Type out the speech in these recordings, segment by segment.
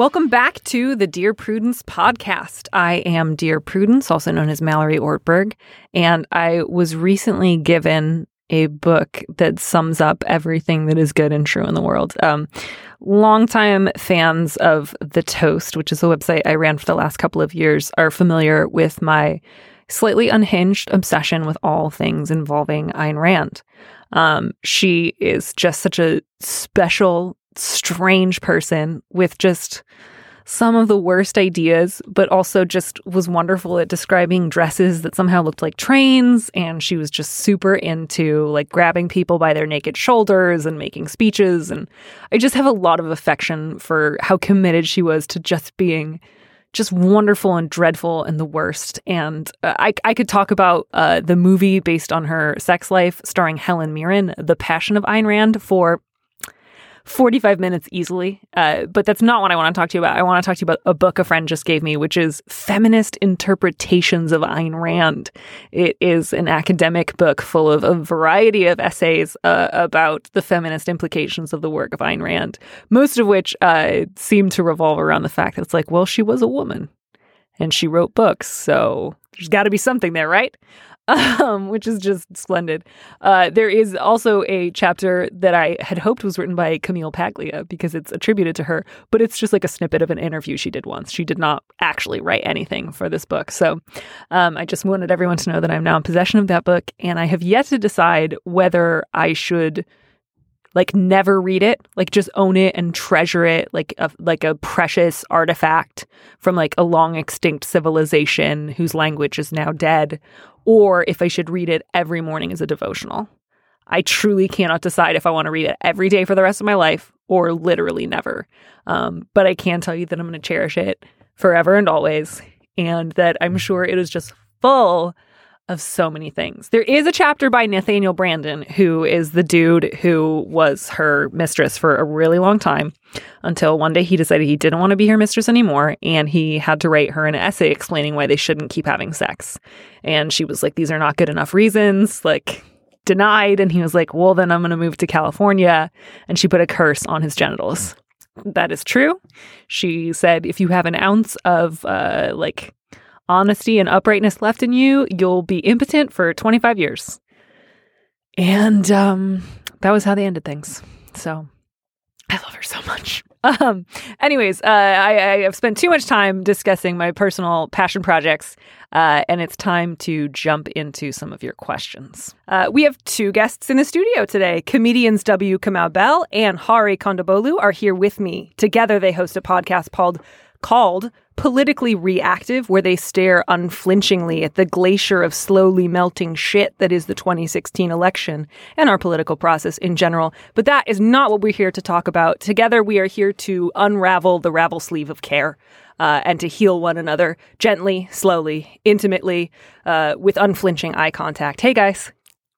Welcome back to the Dear Prudence podcast. I am Dear Prudence, also known as Mallory Ortberg, and I was recently given a book that sums up everything that is good and true in the world. Um, longtime fans of The Toast, which is a website I ran for the last couple of years, are familiar with my slightly unhinged obsession with all things involving Ayn Rand. Um, she is just such a special, strange person with just some of the worst ideas, but also just was wonderful at describing dresses that somehow looked like trains. And she was just super into like grabbing people by their naked shoulders and making speeches. And I just have a lot of affection for how committed she was to just being just wonderful and dreadful and the worst. And uh, I, I could talk about uh, the movie based on her sex life starring Helen Mirren, The Passion of Ayn Rand, for 45 minutes easily. Uh, but that's not what I want to talk to you about. I want to talk to you about a book a friend just gave me, which is Feminist Interpretations of Ayn Rand. It is an academic book full of a variety of essays uh, about the feminist implications of the work of Ayn Rand, most of which uh, seem to revolve around the fact that it's like, well, she was a woman and she wrote books. So there's got to be something there, right? Um, which is just splendid. Uh, there is also a chapter that I had hoped was written by Camille Paglia because it's attributed to her, but it's just like a snippet of an interview she did once. She did not actually write anything for this book. So um, I just wanted everyone to know that I'm now in possession of that book, and I have yet to decide whether I should like never read it like just own it and treasure it like a like a precious artifact from like a long extinct civilization whose language is now dead or if I should read it every morning as a devotional. I truly cannot decide if I want to read it every day for the rest of my life or literally never. Um, but I can tell you that I'm going to cherish it forever and always, and that I'm sure it is just full of so many things. There is a chapter by Nathaniel Branden, who is the dude who was her mistress for a really long time until one day he decided he didn't want to be her mistress anymore. And he had to write her an essay explaining why they shouldn't keep having sex. And she was like, These are not good enough reasons. Like, denied. And he was like, well, then I'm going to move to California. And she put a curse on his genitals. That is true. She said, if you have an ounce of uh, like honesty and uprightness left in you, you'll be impotent for 25 years. And um, that was how they ended things. So I love her so much. Um, anyways, uh, I, I have spent too much time discussing my personal passion projects, uh, and it's time to jump into some of your questions. Uh, we have two guests in the studio today. Comedians W. Kamau Bell and Hari Kondabolu are here with me. Together, they host a podcast called called politically reactive, where they stare unflinchingly at the glacier of slowly melting shit that is the 2016 election and our political process in general. But that is not what we're here to talk about. Together, we are here to unravel the ravel sleeve of care. Uh, and to heal one another gently, slowly, intimately, uh, with unflinching eye contact. Hey, guys.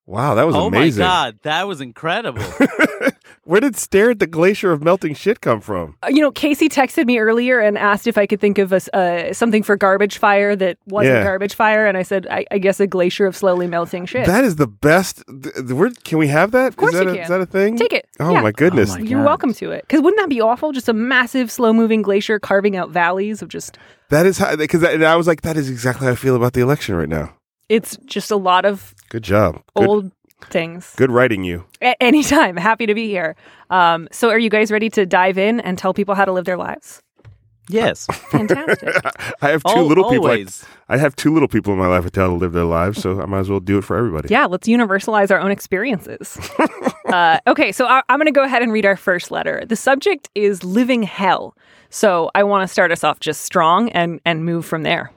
Wow, that was oh amazing. my god, that was incredible. Where did stare at the glacier of melting shit come from? Uh, You know, Casey texted me earlier and asked if I could think of a, s- uh, something for garbage fire that wasn't Yeah. garbage fire, and I said, I, I guess a glacier of slowly melting shit. That is the best. th- th- can we have that? Of course is that you a, can. Is that a thing? Take it. Oh Yeah. my goodness. Oh my You're welcome to it. Because wouldn't that be awful? Just a massive, slow moving glacier carving out valleys of just, That is how. Because I was like, that is exactly how I feel about the election right now. it's just a lot of Good job. Good, old things. good writing you. A- anytime. Happy to be here. Um, so, are you guys ready to dive in and tell people how to live their lives? yes. Fantastic. I have two Al- little people. I. I have two little people in my life I tell to live their lives, so I might as well do it for everybody. yeah, let's universalize our own experiences. uh, okay, so I- I'm going to go ahead and read our first letter. The subject is living hell. So I want to start us off just strong and, and move from there.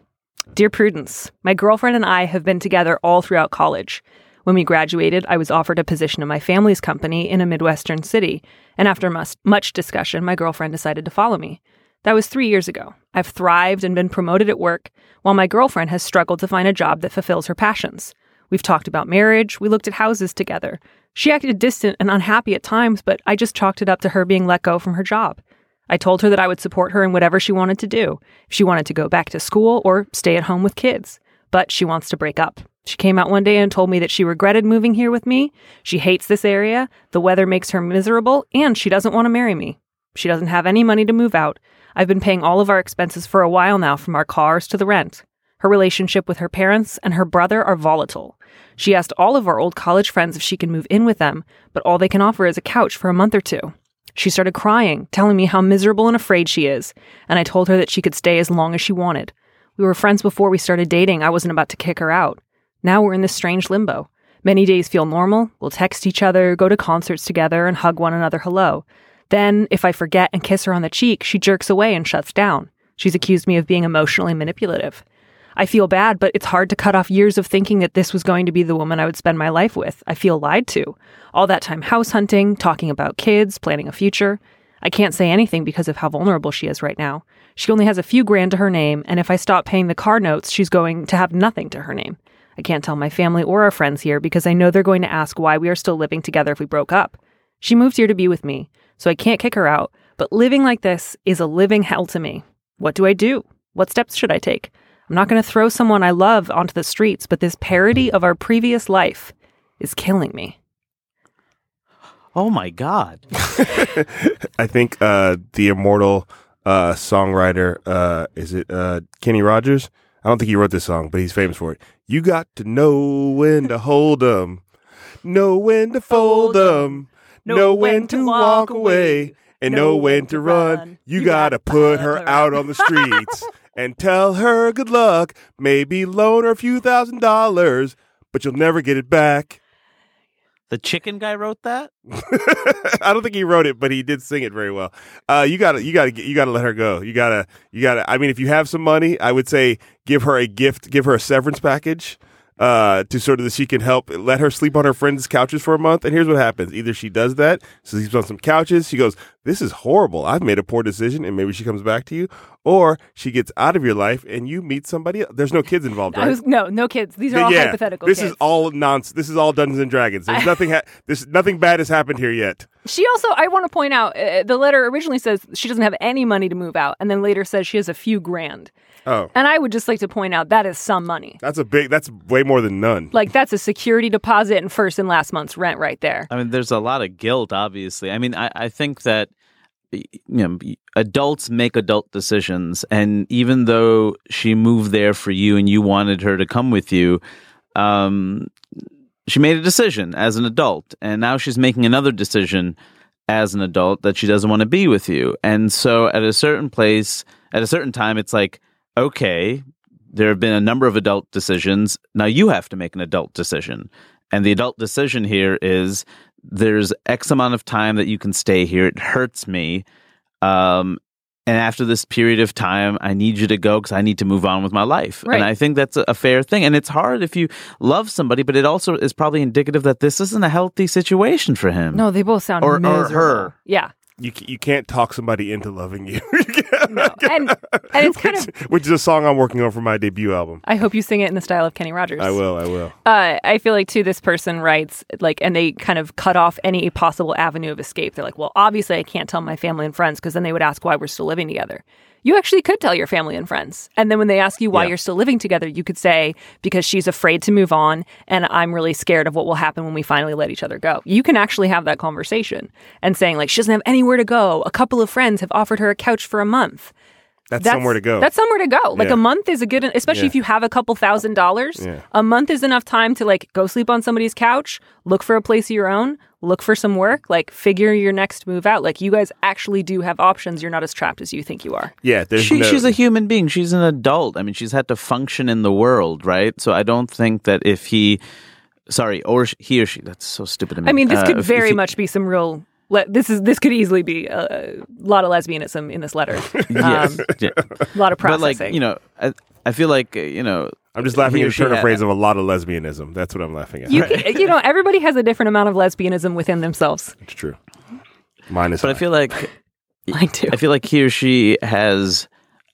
Dear Prudence, my girlfriend and I have been together all throughout college. When we graduated, I was offered a position in my family's company in a Midwestern city, and after much discussion, my girlfriend decided to follow me. That was three years ago. I've thrived and been promoted at work, while my girlfriend has struggled to find a job that fulfills her passions. We've talked about marriage, we looked at houses together. She acted distant and unhappy at times, but I just chalked it up to her being let go from her job. I told her that I would support her in whatever she wanted to do. If she wanted to go back to school or stay at home with kids. But she wants to break up. She came out one day and told me that she regretted moving here with me. She hates this area, the weather makes her miserable, and she doesn't want to marry me. She doesn't have any money to move out. I've been paying all of our expenses for a while now, from our cars to the rent. Her relationship with her parents and her brother are volatile. She asked all of our old college friends if she can move in with them, but all they can offer is a couch for a month or two. She started crying, telling me how miserable and afraid she is, and I told her that she could stay as long as she wanted. We were friends before we started dating. I wasn't about to kick her out. Now we're in this strange limbo. Many days feel normal. We'll text each other, go to concerts together, and hug one another hello. Then, if I forget and kiss her on the cheek, she jerks away and shuts down. She's accused me of being emotionally manipulative. I feel bad, but it's hard to cut off years of thinking that this was going to be the woman I would spend my life with. I feel lied to. All that time house hunting, talking about kids, planning a future. I can't say anything because of how vulnerable she is right now. She only has a few grand to her name, and if I stop paying the car notes, she's going to have nothing to her name. I can't tell my family or our friends here because I know they're going to ask why we are still living together if we broke up. She moved here to be with me, so I can't kick her out, but living like this is a living hell to me. What do I do? What steps should I take? I'm not going to throw someone I love onto the streets, but this parody of our previous life is killing me. Oh my god. I think uh, the immortal uh, songwriter uh, is it uh, Kenny Rogers? I don't think he wrote this song, but he's famous for it. You got to know when to hold 'em, know when to fold 'em, know when to walk away, and know when to run. You gotta put her out on the streets and tell her good luck. Maybe loan her a few thousand dollars, but you'll never get it back. The chicken guy wrote that? I don't think he wrote it, but he did sing it very well. Uh, you gotta, you gotta, you gotta let her go. You gotta, you gotta. I mean, if you have some money, I would say give her a gift, give her a severance package, uh, to sort of that she can help. Let her sleep on her friends' couches for a month. And here's what happens: either she does that, so sleeps on some couches. She goes, this is horrible. I've made a poor decision, and maybe she comes back to you, or she gets out of your life and you meet somebody. else. There's no kids involved, right? was, no, no kids. These are all yeah, hypothetical. This kids. is all nonsense. This is all Dungeons and Dragons. There's nothing. Ha- this nothing bad has happened here yet. She also, I want to point out, uh, the letter originally says she doesn't have any money to move out, and then later says she has a few grand. Oh, And I would just like to point out that is some money. that's a big. That's way more than none. Like that's a security deposit and first and last month's rent right there. I mean, there's a lot of guilt, obviously. I mean, I, I think that y- you know adults make adult decisions, and even though she moved there for you and you wanted her to come with you, um, she made a decision as an adult, and now she's making another decision as an adult that she doesn't want to be with you. And so, at a certain place, at a certain time, it's like, okay, there have been a number of adult decisions. Now you have to make an adult decision. And the adult decision here is there's X amount of time that you can stay here. It hurts me. Um, and after this period of time, I need you to go because I need to move on with my life. Right. And I think that's a, fair thing. And it's hard if you love somebody, but it also is probably indicative that this isn't a healthy situation for him. No, they both sound Or- or her. Yeah. You you can't talk somebody into loving you. No. And and it's kind of which, which is a song I'm working on for my debut album. I hope you sing it in the style of Kenny Rogers. I will. I will. Uh, I feel like too. This person writes like, and they kind of cut off any possible avenue of escape. They're like, well, obviously, I can't tell my family and friends because then they would ask why we're still living together. You actually could tell your family and friends, and then when they ask you why Yeah. you're still living together, you could say because she's afraid to move on, and I'm really scared of what will happen when we finally let each other go. You can actually have that conversation and saying like she doesn't have anywhere to go. A couple of friends have offered her a couch for a month. That's, somewhere to go. That's somewhere to go. Like Yeah. a month is a good, especially Yeah. if you have a couple thousand dollars. Yeah. A month is enough time to like go sleep on somebody's couch, look for a place of your own, look for some work, like figure your next move out. Like you guys actually do have options. You're not as trapped as you think you are. yeah. There's She, no, She's a human being. She's an adult. I mean, she's had to function in the world, right? So I don't think that if he, sorry, or sh- he or she, that's so stupid to me. I mean, this Uh, could if- if very he- much be some real. Le- this is this could easily be a, a lot of lesbianism in this letter. Yes. Um, yeah. a lot of But processing. like, you know, I, I feel like, uh, you know, I'm just laughing he at or the turn of phrase of a lot of lesbianism. That's what I'm laughing at. you, can, you know, everybody has a different amount of lesbianism within themselves. It's true. Mine is. But I feel like Mine too. I feel like he or she has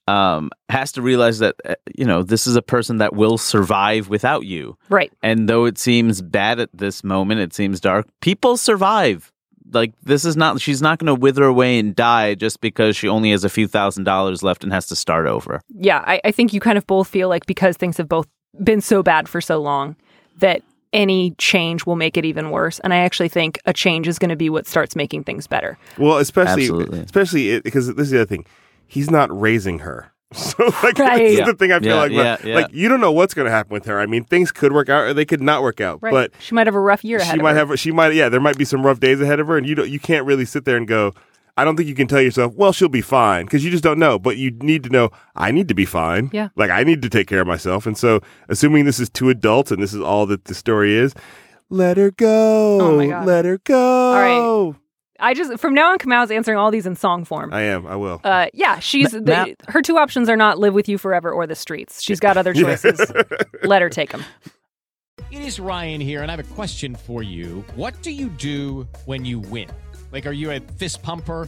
um has to realize that uh, you know this is a person that will survive without you. Right. And though it seems bad at this moment, it seems dark. People survive. Like this is not she's not going to wither away and die just because she only has a few thousand dollars left and has to start over. yeah, I, I think you kind of both feel like because things have both been so bad for so long that any change will make it even worse. And I actually think a change is going to be what starts making things better. Well, especially Absolutely. especially because this is the other thing. He's not raising her. So like Right. this is Yeah. the thing I feel Yeah, like yeah, yeah. like you don't know what's going to happen with her. I mean, things could work out or they could not work out. Right. But she might have a rough year ahead she of might her. have she might yeah, there might be some rough days ahead of her and you don't you can't really sit there and go I don't think you can tell yourself, well, she'll be fine because you just don't know. But you need to know, I need to be fine. Yeah. Like, I need to take care of myself. And so, assuming this is two adults and this is all that the story is, let her go. Oh my God. Let her go. right. I just from now on, Kamau's answering all these in song form. I am. I will. Uh, yeah, she's Ma- the, Ma- her two options are not live with you forever or the streets. She's got other choices. Let her take them. It is Ryan here, and I have a question for you. What do you do when you win? Like, are you a fist pumper?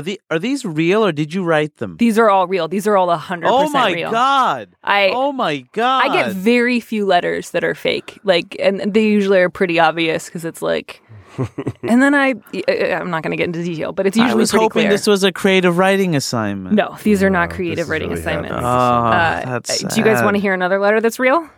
the are these real or did you write them? these are all real. These are all hundred oh percent my real. god! I oh my god! I get very few letters that are fake. Like, and they usually are pretty obvious because it's like. and then I, I'm not going to get into detail, but it's usually I was pretty hoping clear. this was a creative writing assignment. no, these are not this creative writing really assignments. Oh, Uh, that's do you guys want to hear another letter that's real?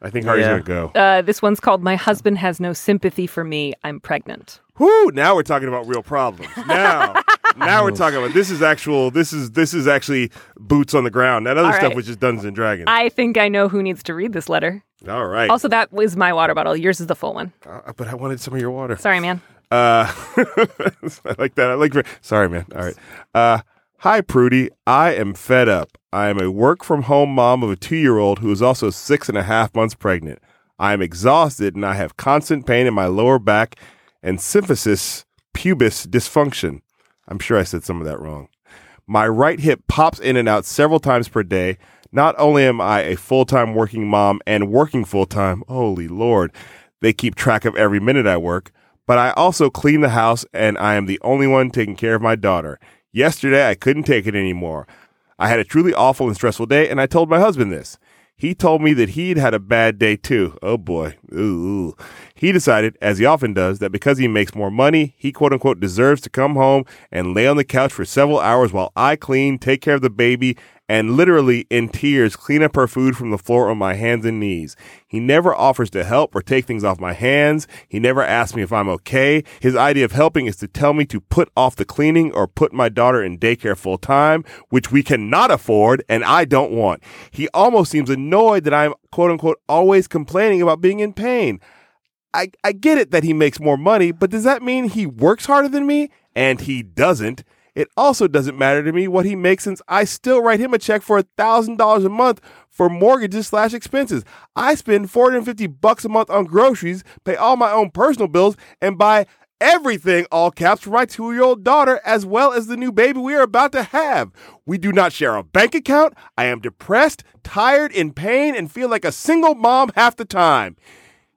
I think Hardy's Yeah. going to go. Uh, this one's called "My Husband Has No Sympathy for Me. I'm Pregnant." Whoo! Now we're talking about real problems. Now, now we're talking about this is actual. This is this is actually boots on the ground. That other All stuff right. was just Dungeons and Dragons. I think I know who needs to read this letter. All right. Also, that was my water bottle. Yours is the full one. Uh, but I wanted some of your water. Sorry, man. Uh, I like that. I like. Sorry, man. All right. Uh, Hi, Prudy. I am fed up. I am a work from home mom of a two year old who is also six and a half months pregnant. I am exhausted and I have constant pain in my lower back and symphysis pubis dysfunction. I'm sure I said some of that wrong. My right hip pops in and out several times per day. Not only am I a full time working mom and working full time, holy Lord, they keep track of every minute I work, but I also clean the house and I am the only one taking care of my daughter. Yesterday, I couldn't take it anymore. I had a truly awful and stressful day, and I told my husband this. He told me that he'd had a bad day too. Oh boy. Ooh. He decided, as he often does, that because he makes more money, he quote unquote deserves to come home and lay on the couch for several hours while I clean, take care of the baby, and literally in tears clean up her food from the floor on my hands and knees. He never offers to help or take things off my hands. He never asks me if I'm okay. His idea of helping is to tell me to put off the cleaning or put my daughter in daycare full time, which we cannot afford and I don't want. He almost seems annoyed that I'm quote unquote always complaining about being in pain. I, I get it that he makes more money, but does that mean he works harder than me? And he doesn't. It also doesn't matter to me what he makes since I still write him a check for $1,000 a month for mortgages slash expenses. I spend 450 bucks a month on groceries, pay all my own personal bills, and buy everything, all caps, for my two year old daughter, as well as the new baby we are about to have. We do not share a bank account. I am depressed, tired, in pain, and feel like a single mom half the time.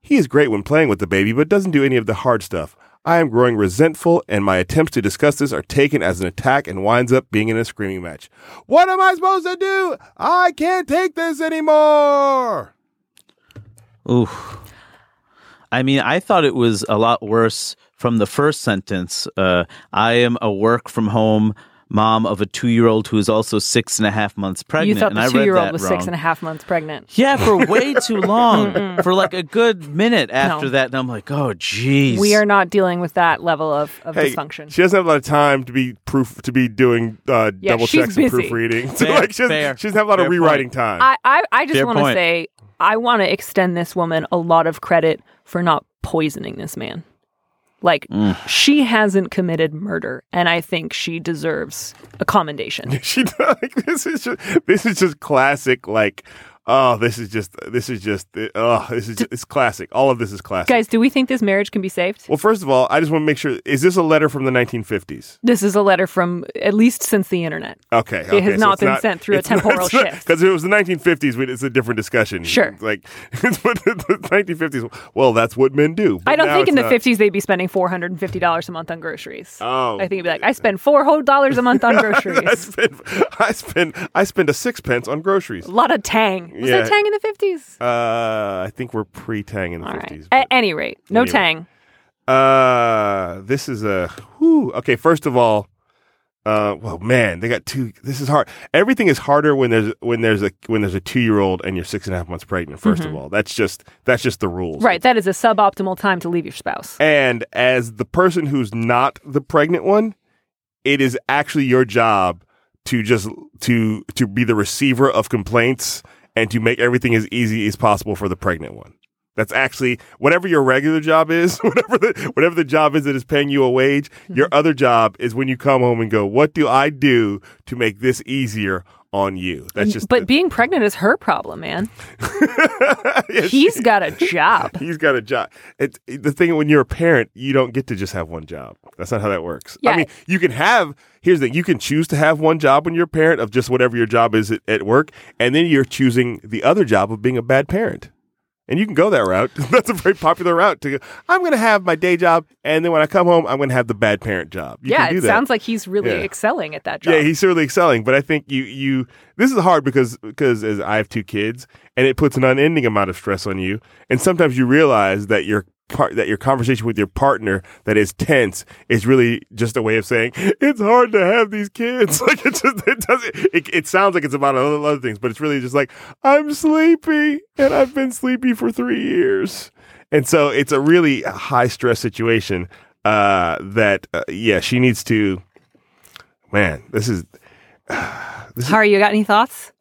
He is great when playing with the baby, but doesn't do any of the hard stuff. I am growing resentful, and my attempts to discuss this are taken as an attack and winds up being in a screaming match. What am I supposed to do? I can't take this anymore. Ooh. I mean, I thought it was a lot worse from the first sentence. Uh, I am a work from home mom of a two year old who is also six and a half months pregnant. You thought and the I read two year old was wrong. six and a half months pregnant. Yeah, for way too long. for like a good minute after No. that. And I'm like, oh, geez. We are not dealing with that level of, of Hey, dysfunction. she doesn't have a lot of time to be proof to be doing uh, Yeah, double she's checks and busy. proofreading. So like she, doesn't, fair. she doesn't have a lot of rewriting point. time. I, I, I just want to say I want to extend this woman a lot of credit for not poisoning this man. Like Mm. she hasn't committed murder, and I think she deserves a commendation. she like this is just this is just classic like oh this is just this is just oh this is just, it's classic all of this is classic Guys, do we think this marriage can be saved? well first of all i just want to make sure is this a letter from the 1950s This is a letter from at least since the internet. okay It has not been sent through a temporal shift. because if it was the 1950s it's a different discussion Sure. like but the, the 1950s well that's what men do But I don't think in the not. 50s they'd be spending $450 a month on groceries. oh I think it'd be like, I spend four whole dollars a month on groceries. I spend I spend I spend a sixpence on groceries. a lot of Tang. Was Yeah. there Tang in the 50s? Uh, I think we're pre Tang in the All right. fifties. At any rate, no Anyway. Tang. Uh, this is a whew. okay. First of all, uh, well, man, they got two. This is hard. Everything is harder when there's when there's a when there's a two year old and you're six and a half months pregnant. 1st of all, that's just that's just the rules. Mm-hmm. Right. That is a suboptimal time to leave your spouse. And as the person who's not the pregnant one, it is actually your job to just to to be the receiver of complaints and to make everything as easy as possible for the pregnant one. That's actually whatever your regular job is, whatever the whatever the job is that is paying you a wage. Your mm-hmm. other job is when you come home and go, "What do I do to make this easier on you?" That's just. but being pregnant is her problem, man. Yeah, He's got a job. He's got a job. It's the thing when you're a parent, you don't get to just have one job. That's not how that works. Yeah. I mean, you can have. Here's the thing: you can choose to have one job when you're a parent of just whatever your job is at, at work, and then you're choosing the other job of being a bad parent. And you can go that route. That's a very popular route to go. I'm going to have my day job, and then when I come home, I'm going to have the bad parent job. You yeah, can do it sounds like he's really Yeah. excelling at that job. Yeah, he's certainly excelling, but I think you you this is hard because because as I have two kids and it puts an unending amount of stress on you, and sometimes you realize that your part that your conversation with your partner that is tense is really just a way of saying it's hard to have these kids. Like it just it doesn't it, it sounds like it's about other, things, but it's really just like I'm sleepy and I've been sleepy for three years, and so it's a really high stress situation. Uh, that uh, yeah, she needs to. Man, this is Hari, you got any thoughts?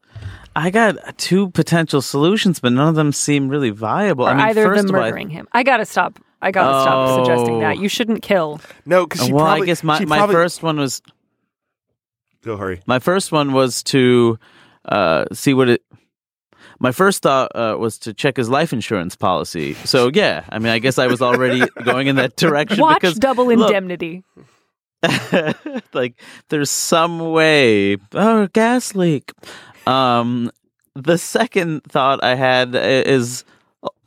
I got two potential solutions, but none of them seem really viable. Or I mean, either of first them all, I- murdering him? I gotta stop. I gotta stop suggesting Oh. that. You shouldn't kill. no because well, I guess my, my first one was Go Hari. My first one was to uh, see what it. My first thought uh, was to check his life insurance policy. So yeah, I mean, I guess I was already going in that direction. Watch because, Double look, Indemnity. like there's some way oh gas leak um the second thought i had is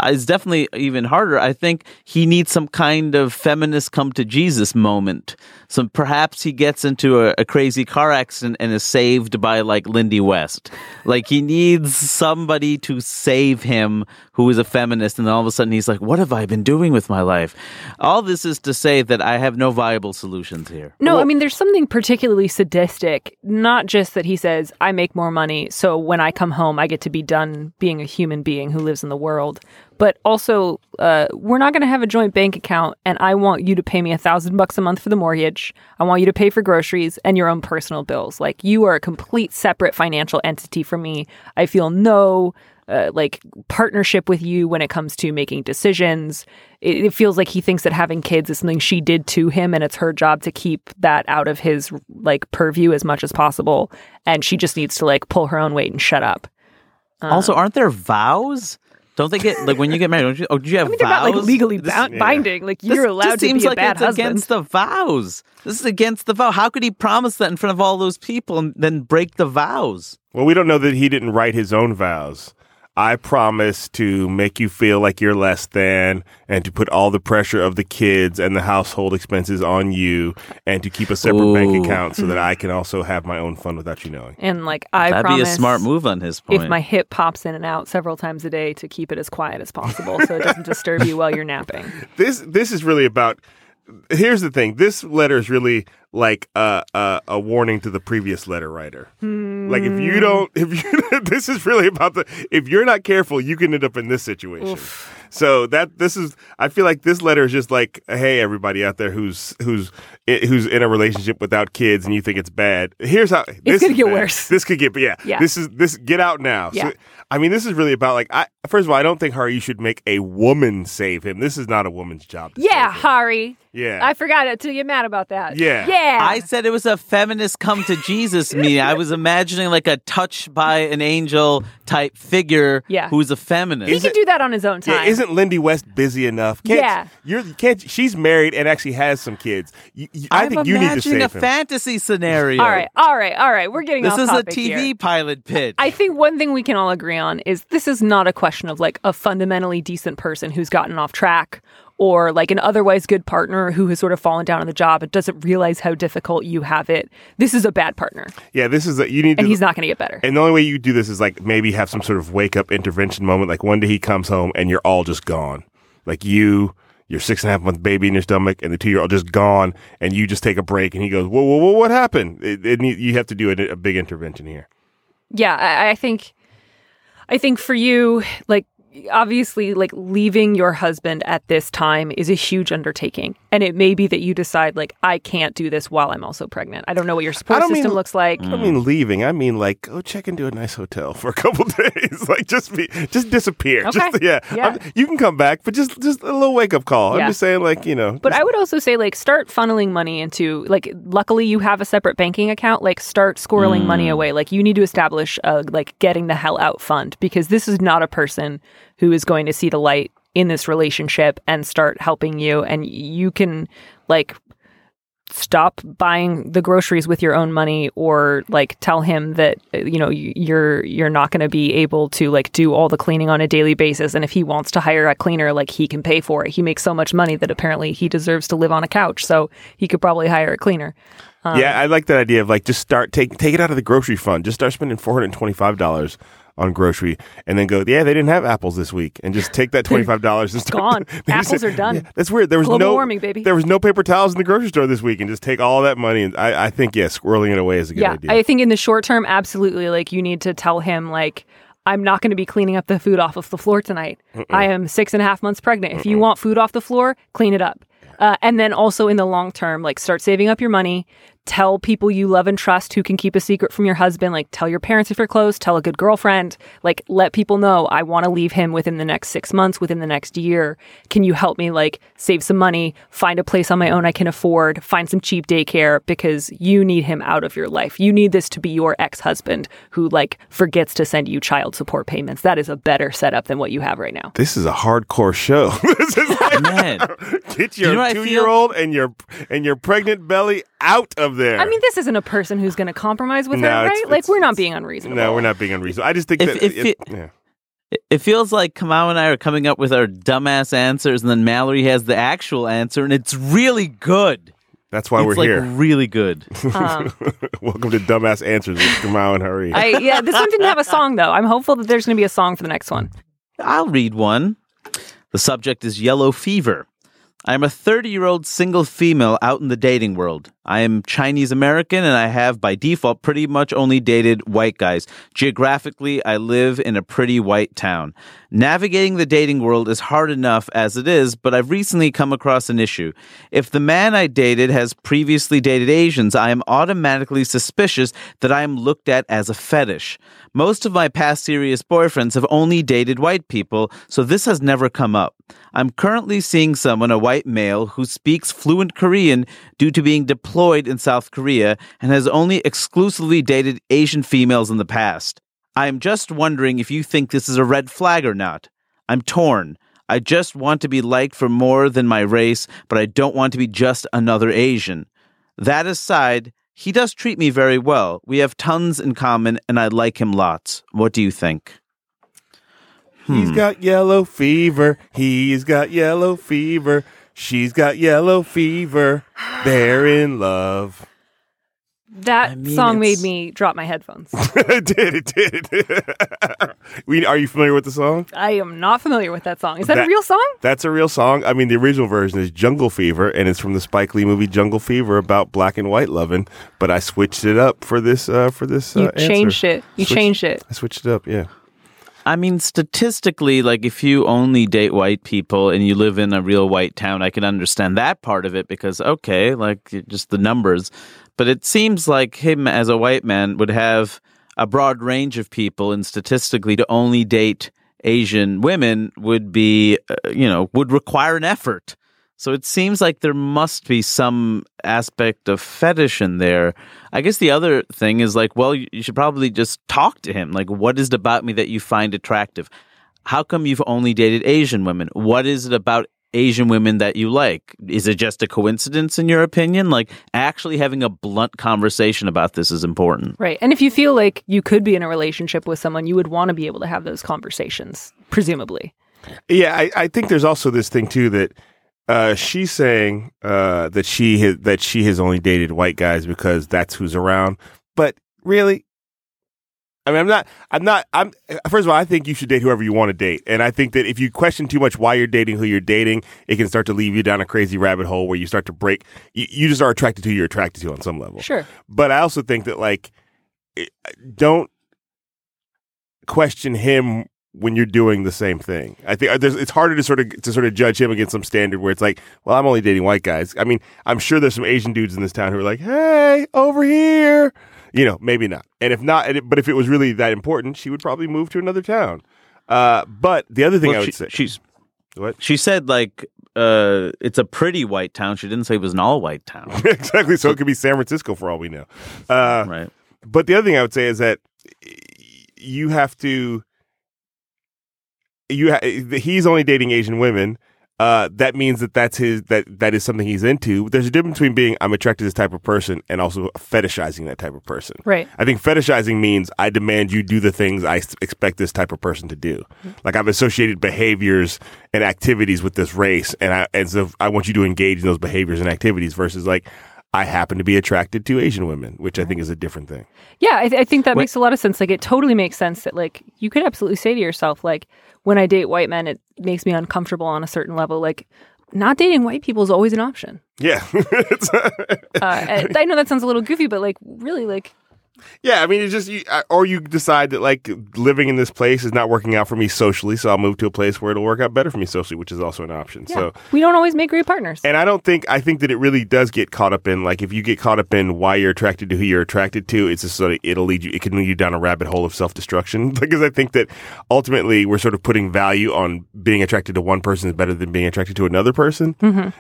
Uh, is definitely even harder. I think he needs some kind of feminist come to jesus moment. So perhaps he gets into a, a crazy car accident and is saved by like lindy west. Like he needs somebody to save him who is a feminist and then all of a sudden he's like what have i been doing with my life? All this is to say that i have no viable solutions here. No, I mean, there's something particularly sadistic, not just that he says, I make more money, so when I come home, I get to be done being a human being who lives in the world, but also, uh, we're not going to have a joint bank account, and I want you to pay me a thousand bucks a month for the mortgage. I want you to pay for groceries and your own personal bills. Like, you are a complete separate financial entity from me. I feel no uh, like partnership with you when it comes to making decisions. It, it feels like he thinks that having kids is something she did to him, and it's her job to keep that out of his like purview as much as possible. And she just needs to like pull her own weight and shut up. Also, aren't there vows? Don't they get like when you get married? Don't you, oh, do you have I mean, they're vows? not like legally This- bound, yeah. binding. Like you're allowed just to seems be a like bad it's husband. against the vows. This is against the vow. How could he promise that in front of all those people and then break the vows? Well, we don't know that he didn't write his own vows. I promise to make you feel like you're less than and to put all the pressure of the kids and the household expenses on you and to keep a separate bank account so that I can also have my own fun without you knowing. and like I That'd promise, be a smart move on his point. If my hip pops in and out several times a day, to keep it as quiet as possible, so it doesn't disturb you while you're napping. This this is really about Here's the thing. This letter is really like a a, a warning to the previous letter writer. Like if you hmm. don't if you this is really about the if you're not careful, you can end up in this situation. So that this is I feel like this letter is just like hey everybody out there who's who's who's in a relationship without kids and you think it's bad. Here's how this gonna get bad. worse. This could get yeah. Yeah. This is this get out now. Yeah. So I mean this is really about like I first of all I don't think Hari you should make a woman save him. This is not a woman's job. To Yeah, save him. Hari. Yeah. I forgot it to get mad about that. Yeah. Yeah. I said it was a feminist come to Jesus me. I was imagining like a touch by an angel type figure Yeah. who's a feminist. he can do that on his own time. Yeah, isn't Lindy West busy enough? Can't, Yeah. you're can't. She's married and actually has some kids. You, you, I I'm think you need to imagining save a him. fantasy scenario. all right, all right, all right. We're getting This off is a TV here. pilot pitch. I think one thing we can all agree on is this is not a question of like a fundamentally decent person who's gotten off track or like an otherwise good partner who has sort of fallen down on the job and doesn't realize how difficult you have it. This is a bad partner yeah, this is a, you need and to. he's not going to get better. and the only way you do this is like maybe have some sort of wake up intervention moment. Like one day he comes home and you're all just gone. Like you, your six and a half month baby in your stomach, and the two year old just gone, and you just take a break, and he goes, "Whoa, whoa, whoa! What happened?" It, it need, you have to do a, a big intervention here. yeah, I, I think I think for you, like obviously like leaving your husband at this time is a huge undertaking. And it may be that you decide like I can't do this while I'm also pregnant. I don't know what your support system mean- looks like. I don't mean leaving. I mean like go check into a nice hotel for a couple days. like just be, just disappear. Okay. Just, yeah, Yeah. You can come back, but just just a little wake up call. Yeah. I'm just saying, like you know. But just- I would also say, like, start funneling money into, like, luckily you have a separate banking account. Like, start squirreling money mm. away. Like, you need to establish a, like, getting the hell out fund because this is not a person who is going to see the light in this relationship and start helping you. And you can like stop buying the groceries with your own money or like tell him that uh, you know you're you're not going to be able to like do all the cleaning on a daily basis. And if he wants to hire a cleaner like he can pay for it. He makes so much money that apparently he deserves to live on a couch. So he could probably hire a cleaner. Um, yeah i like that idea of like just start take take it out of the grocery fund. Just start spending $425 on grocery, and then go. Yeah, they didn't have apples this week, and just take that twenty five dollars and start. gone. Apples said- are done. Yeah, that's weird. There was Global no warming, baby. There was no paper towels in the grocery store this week, and just take all that money. And I, I think yeah, squirreling it away is a good yeah idea. i think in the short term absolutely like you need to tell him like i'm not going to be cleaning up the food off of the floor tonight i am six and a half months pregnant if you want food off the floor clean it up uh, and then also in the long term like start saving up your money tell people you love and trust who can keep a secret from your husband. Like, tell your parents if you're close, tell a good girlfriend. Like, let people know I want to leave him within the next six months, within the next year. Can you help me, like, save some money, find a place on my own I can afford, find some cheap daycare because you need him out of your life. You need this to be your ex husband who, like, forgets to send you child support payments. That is a better setup than what you have right now. This is a hardcore show. this is like, Man. Get You know your two-year-old and your and your pregnant belly out of there. I mean, this isn't a person who's going to compromise with No, her, it's- right? Like, it's- we're not being unreasonable. no, we're not being unreasonable. I just think If- that if it- it- yeah. It- It feels like Kamau and I are coming up with our dumbass answers, and then Mallory has the actual answer, and it's really good. That's why it's we're like here. really good. Um, Welcome to Dumbass Answers with Kamau and Hari. I, yeah, this one didn't have a song, though. I'm hopeful that there's going to be a song for the next one. I'll read one. The subject is yellow fever. I am a 30 year old single female out in the dating world. I am Chinese American and I have, by default, pretty much only dated white guys. Geographically, I live in a pretty white town. Navigating the dating world is hard enough as it is, but I've recently come across an issue. If the man I dated has previously dated Asians, I am automatically suspicious that I am looked at as a fetish. Most of my past serious boyfriends have only dated white people, so this has never come up. I'm currently seeing someone, a white male, who speaks fluent Korean due to being deployed in South Korea and has only exclusively dated Asian females in the past. I am just wondering if you think this is a red flag or not. I'm torn. I just want to be liked for more than my race, but I don't want to be just another Asian. That aside, he does treat me very well. We have tons in common, and I like him lots. What do you think? He's hmm. got yellow fever. He's got yellow fever. She's got yellow fever. They're in love. That I mean, song made me drop my headphones. it did. It did. we, are you familiar with the song? I am not familiar with that song. Is that, That- a real song? That's a real song. I mean, the original version is Jungle Fever, and it's from the Spike Lee movie Jungle Fever about black and white loving. But I switched it up for this. Uh, for this, You uh, answer. changed it. You Switched- changed it. I switched it up. Yeah. I mean, statistically, like if you only date white people and you live in a real white town, I can understand that part of it because, okay, like just the numbers. But it seems like him as a white man would have a broad range of people, and statistically, to only date Asian women would be, uh, you know, would require an effort. So it seems like there must be some aspect of fetish in there. I guess the other thing is like, well, you should probably just talk to him. Like, what is it about me that you find attractive? How come you've only dated Asian women? What is it about Asian women that you like? Is it just a coincidence in your opinion? Like, actually having a blunt conversation about this is important. Right. And if you feel like you could be in a relationship with someone, you would want to be able to have those conversations, presumably. Yeah, I, I think there's also this thing too that uh, she's saying uh, that she has, that she has only dated white guys because that's who's around. But really, I mean, I'm not. I'm not. I'm. First of all, I think you should date whoever you want to date, and I think that if you question too much why you're dating who you're dating, it can start to leave you down a crazy rabbit hole where you start to break. You, you just are attracted to who you're attracted to on some level. Sure. But I also think that like, don't question him when you're doing the same thing. I think uh, there's, it's harder to sort of to sort of judge him against some standard where it's like, well, I'm only dating white guys. I mean, I'm sure there's some Asian dudes in this town who are like, hey, over here. You know, maybe not. And if not, but if it was really that important, she would probably move to another town. Uh, but the other thing Well, I would she- say, she's what? she said like uh, it's a pretty white town. She didn't say it was an all white town. exactly. So it could be San Francisco for all we know. Uh, right. But the other thing I would say is that you have to. You ha- he's only dating Asian women. Uh, that means that that's his that that is something he's into. There's a difference between being I'm attracted to this type of person and also fetishizing that type of person. Right. I think fetishizing means I demand you do the things I expect this type of person to do. Like I've associated behaviors and activities with this race, and I and so I want you to engage in those behaviors and activities versus like I happen to be attracted to Asian women, which I think is a different thing. Yeah, I, th- I think that Wait. makes a lot of sense. Like, it totally makes sense that, like, you could absolutely say to yourself, like, when I date white men, it makes me uncomfortable on a certain level. Like, not dating white people is always an option. Yeah, Uh, I know that sounds a little goofy, but like, really, like, Yeah, I mean, it's just, you, uh, or you decide that like living in this place is not working out for me socially, so I'll move to a place where it'll work out better for me socially, which is also an option. So, We don't always make great partners. and I don't think, I think that it really does get caught up in like if you get caught up in why you're attracted to who you're attracted to, it's just sort of, it'll lead you, it can lead you down a rabbit hole of self destruction. because I think that ultimately we're sort of putting value on being attracted to one person is better than being attracted to another person,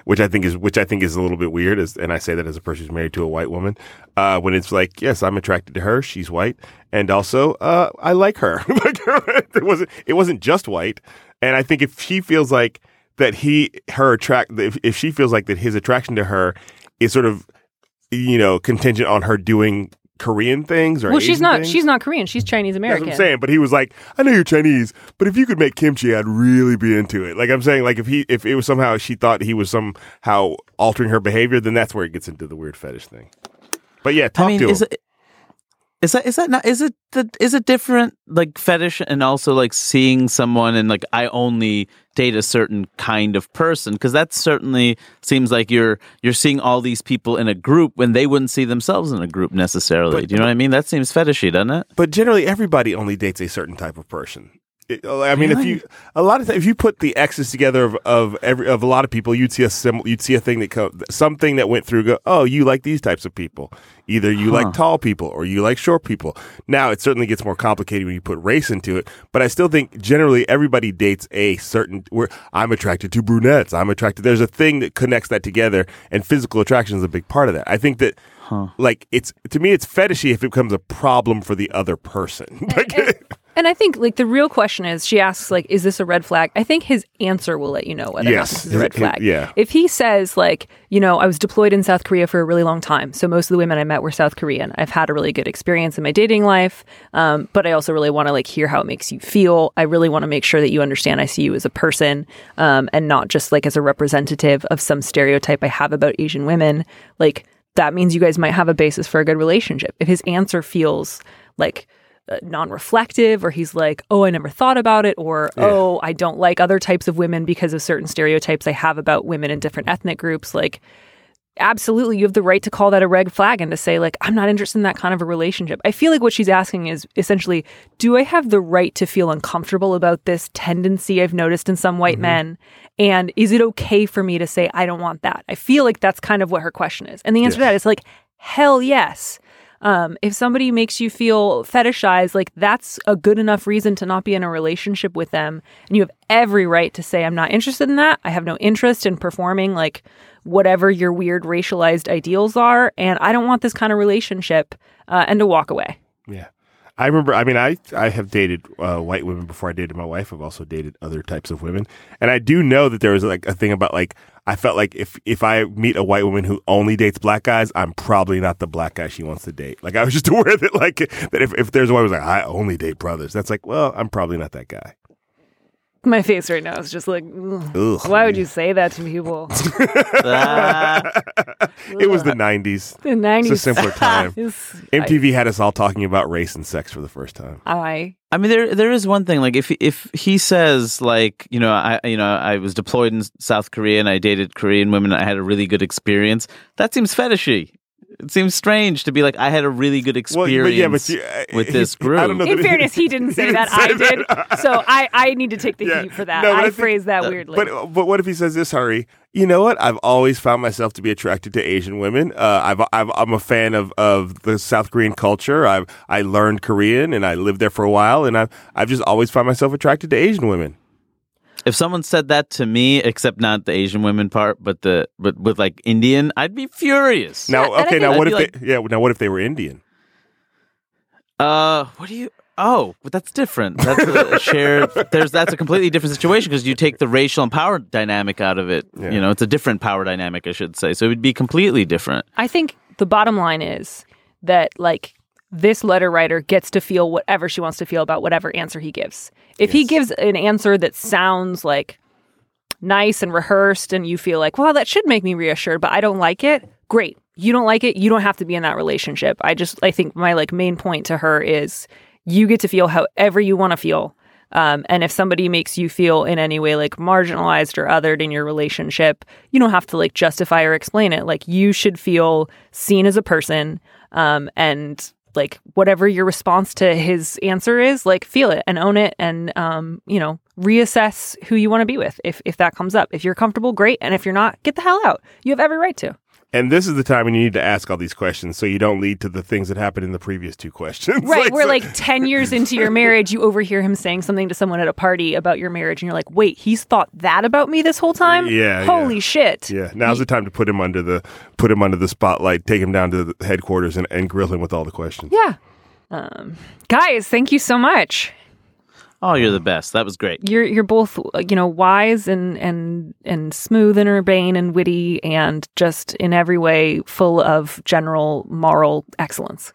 which I think is, which I think is a little bit weird. As, and I say that as a person who's married to a white woman, uh, when it's like, yes, I'm attracted to her, she's white, and also uh, I like her. it wasn't, it wasn't just white. And I think if she feels like that he, her attract, if, if she feels like that his attraction to her is sort of, you know, contingent on her doing Korean things or well, she's not. things, She's not Korean. She's Chinese American. I'm saying. But he was like, I know you're Chinese, but if you could make kimchi, I'd really be into it. Like I'm saying, like if he, if it was somehow she thought he was somehow altering her behavior, then that's where it gets into the weird fetish thing. But yeah, talk I mean, to is him. it is that is that not is it the, is it different like fetish and also like seeing someone and like I only date a certain kind of person because that certainly seems like you're you're seeing all these people in a group when they wouldn't see themselves in a group necessarily. But- Do you know what I mean? That seems fetishy, doesn't it? but generally, everybody only dates a certain type of person. It- uh, I mean, if you a lot of times, if you put the X's together of, of every of a lot of people, you'd see a sim, you'd see a thing that co- something that went through. Go, oh, you like these types of people. Either you Huh. like tall people or you like short people. Now it certainly gets more complicated when you put race into it, but I still think generally everybody dates a certain. Where I'm attracted to brunettes. I'm attracted. There's a thing that connects that together, and physical attraction is a big part of that. I think that. Like it's to me, it's fetishy if it becomes a problem for the other person. Like, And I think like the real question is, she asks like, "Is this a red flag?" I think his answer will let you know whether Yes. this is a red flag. yeah. If he says like, you know, I was deployed in South Korea for a really long time, so most of the women I met were South Korean. I've had a really good experience in my dating life, um, but I also really want to like hear how it makes you feel. I really want to make sure that you understand I see you as a person, um, and not just like as a representative of some stereotype I have about Asian women. Like that means you guys might have a basis for a good relationship. If his answer feels like uh, non-reflective or he's like oh i never thought about it or oh i don't like other types of women because of certain stereotypes i have about women in different ethnic groups. Like absolutely you have the right to call that a red flag and to say like i'm not interested in that kind of a relationship. I feel like what she's asking is essentially do i have the right to feel uncomfortable about this tendency i've noticed in some white men? And is it okay for me to say i don't want that? I feel like that's kind of what her question is. And the answer to that is like hell yes um, if somebody makes you feel fetishized, like that's a good enough reason to not be in a relationship with them. And you have every right to say, I'm not interested in that. I have no interest in performing like whatever your weird racialized ideals are. And I don't want this kind of relationship uh, and to walk away. Yeah. I remember, I mean, I, I have dated uh, white women before I dated my wife. I've also dated other types of women. And I do know that there was like a thing about like, I felt like if, if I meet a white woman who only dates black guys, I'm probably not the black guy she wants to date. Like, I was just aware that like, that if, if there's one who's like, I only date brothers, that's like, well, I'm probably not that guy. My face right now is just like, ugh. Ugh. why would you say that to people? It was the 90s. The 90s. It's a simpler time. Is- MTV had us all talking about race and sex for the first time. I, I mean, there there is one thing. Like, if if he says, like, you know, I you know, I was deployed in South Korea and I dated Korean women. And I had a really good experience. That seems fetishy. It seems strange to be like, I had a really good Well, experience but yeah, but you, uh, with this I group. don't know in that- fairness, he didn't say didn't that. say I that. did. So I, I need to take the Yeah. heat for that. No, but I I think- phrased that weirdly. But but what if he says this, Hari? You know what? I've always found myself to be attracted to Asian women. Uh, I've, I've I'm a fan of, of the South Korean culture. I've I learned Korean and I lived there for a while, and I've I've just always found myself attracted to Asian women. If someone said that to me, except not the Asian women part, but the but with like Indian, I'd be furious. Now, and I okay, now I'd what be if they? Yeah, now what if they were Indian? Uh, what do you? Oh, but that's different. That's a shared. There's that's a completely different situation because you take the racial and power dynamic out of it. Yeah. You know, it's a different power dynamic, I should say. So it would be completely different. I think the bottom line is that like this letter writer gets to feel whatever she wants to feel about whatever answer he gives. If he gives an answer that sounds like nice and rehearsed and you feel like, well, that should make me reassured, but I don't like it, great. You don't like it, you don't have to be in that relationship. I just I think my like main point to her is you get to feel however you want to feel. Um, and if somebody makes you feel in any way like marginalized or othered in your relationship, you don't have to like justify or explain it. Like you should feel seen as a person. Um, and like whatever your response to his answer is, like feel it and own it and um, you know, reassess who you want to be with if if that comes up. If you're comfortable, great, and if you're not, get the hell out. You have every right to. And this is the time when you need to ask all these questions so you don't lead to the things that happened in the previous two questions. Right, where so- like 10 years into your marriage, you overhear him saying something to someone at a party about your marriage, and you're like, wait, he's thought that about me this whole time? Yeah, Holy yeah. shit. Yeah, now's the time to put him under the put him under the spotlight, take him down to the headquarters, and, and grill him with all the questions. Yeah. Um, guys, thank you so much. Oh, you're the best. That was great. You're you're both you know wise and and and smooth and urbane and witty and just in every way full of general moral excellence.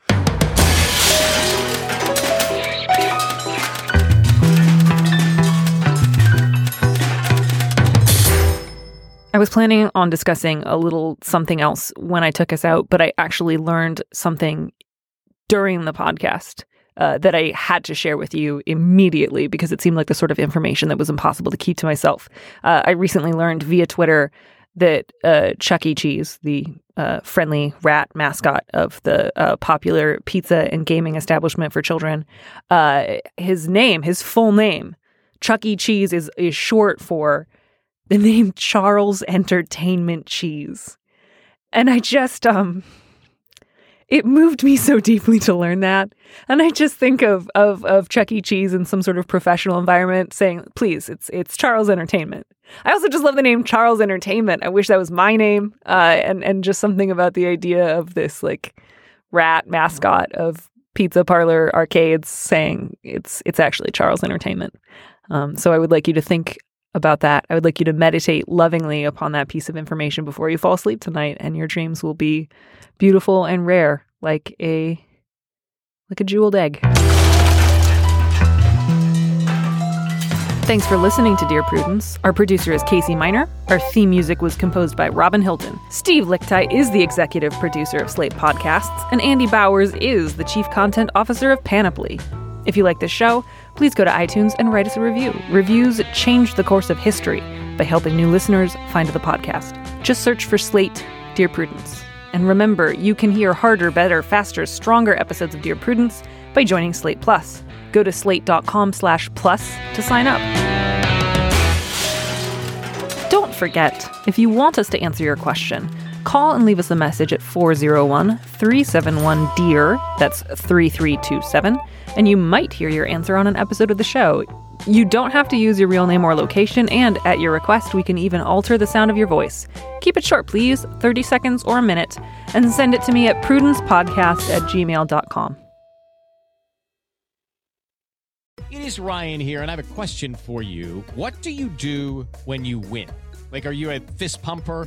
I was planning on discussing a little something else when I took us out, but I actually learned something during the podcast uh, that I had to share with you immediately because it seemed like the sort of information that was impossible to keep to myself. Uh, I recently learned via Twitter that uh, Chuck E. Cheese, the uh, friendly rat mascot of the uh, popular pizza and gaming establishment for children, uh, his name, his full name, Chuck E. Cheese, is is short for the name Charles Entertainment Cheese. And I just um it moved me so deeply to learn that. And I just think of of of Chuck E. Cheese in some sort of professional environment saying, please, it's it's Charles Entertainment. I also just love the name Charles Entertainment. I wish that was my name. Uh and and just something about the idea of this like rat mascot of pizza parlor arcades saying it's it's actually Charles Entertainment. Um, so I would like you to think about that. I would like you to meditate lovingly upon that piece of information before you fall asleep tonight, and your dreams will be beautiful and rare, like a like a jeweled egg. Thanks for listening to Dear Prudence. Our producer is Casey Miner. Our theme music was composed by Robin Hilton. Steve Lickteig is the executive producer of Slate Podcasts, and Andy Bowers is the chief content officer of Panoply. If you like this show, please go to iTunes and write us a review. Reviews change the course of history by helping new listeners find the podcast. Just search for Slate Dear Prudence. And remember, you can hear harder, better, faster, stronger episodes of Dear Prudence by joining Slate Plus. Go to slate.com slash plus to sign up. Don't forget, if you want us to answer your question, call and leave us a message at 401 371 DEAR, that's 3327, and you might hear your answer on an episode of the show. You don't have to use your real name or location, and at your request, we can even alter the sound of your voice. Keep it short, please, 30 seconds or a minute, and send it to me at prudencepodcast at gmail.com. It is Ryan here, and I have a question for you. What do you do when you win? Like, are you a fist pumper?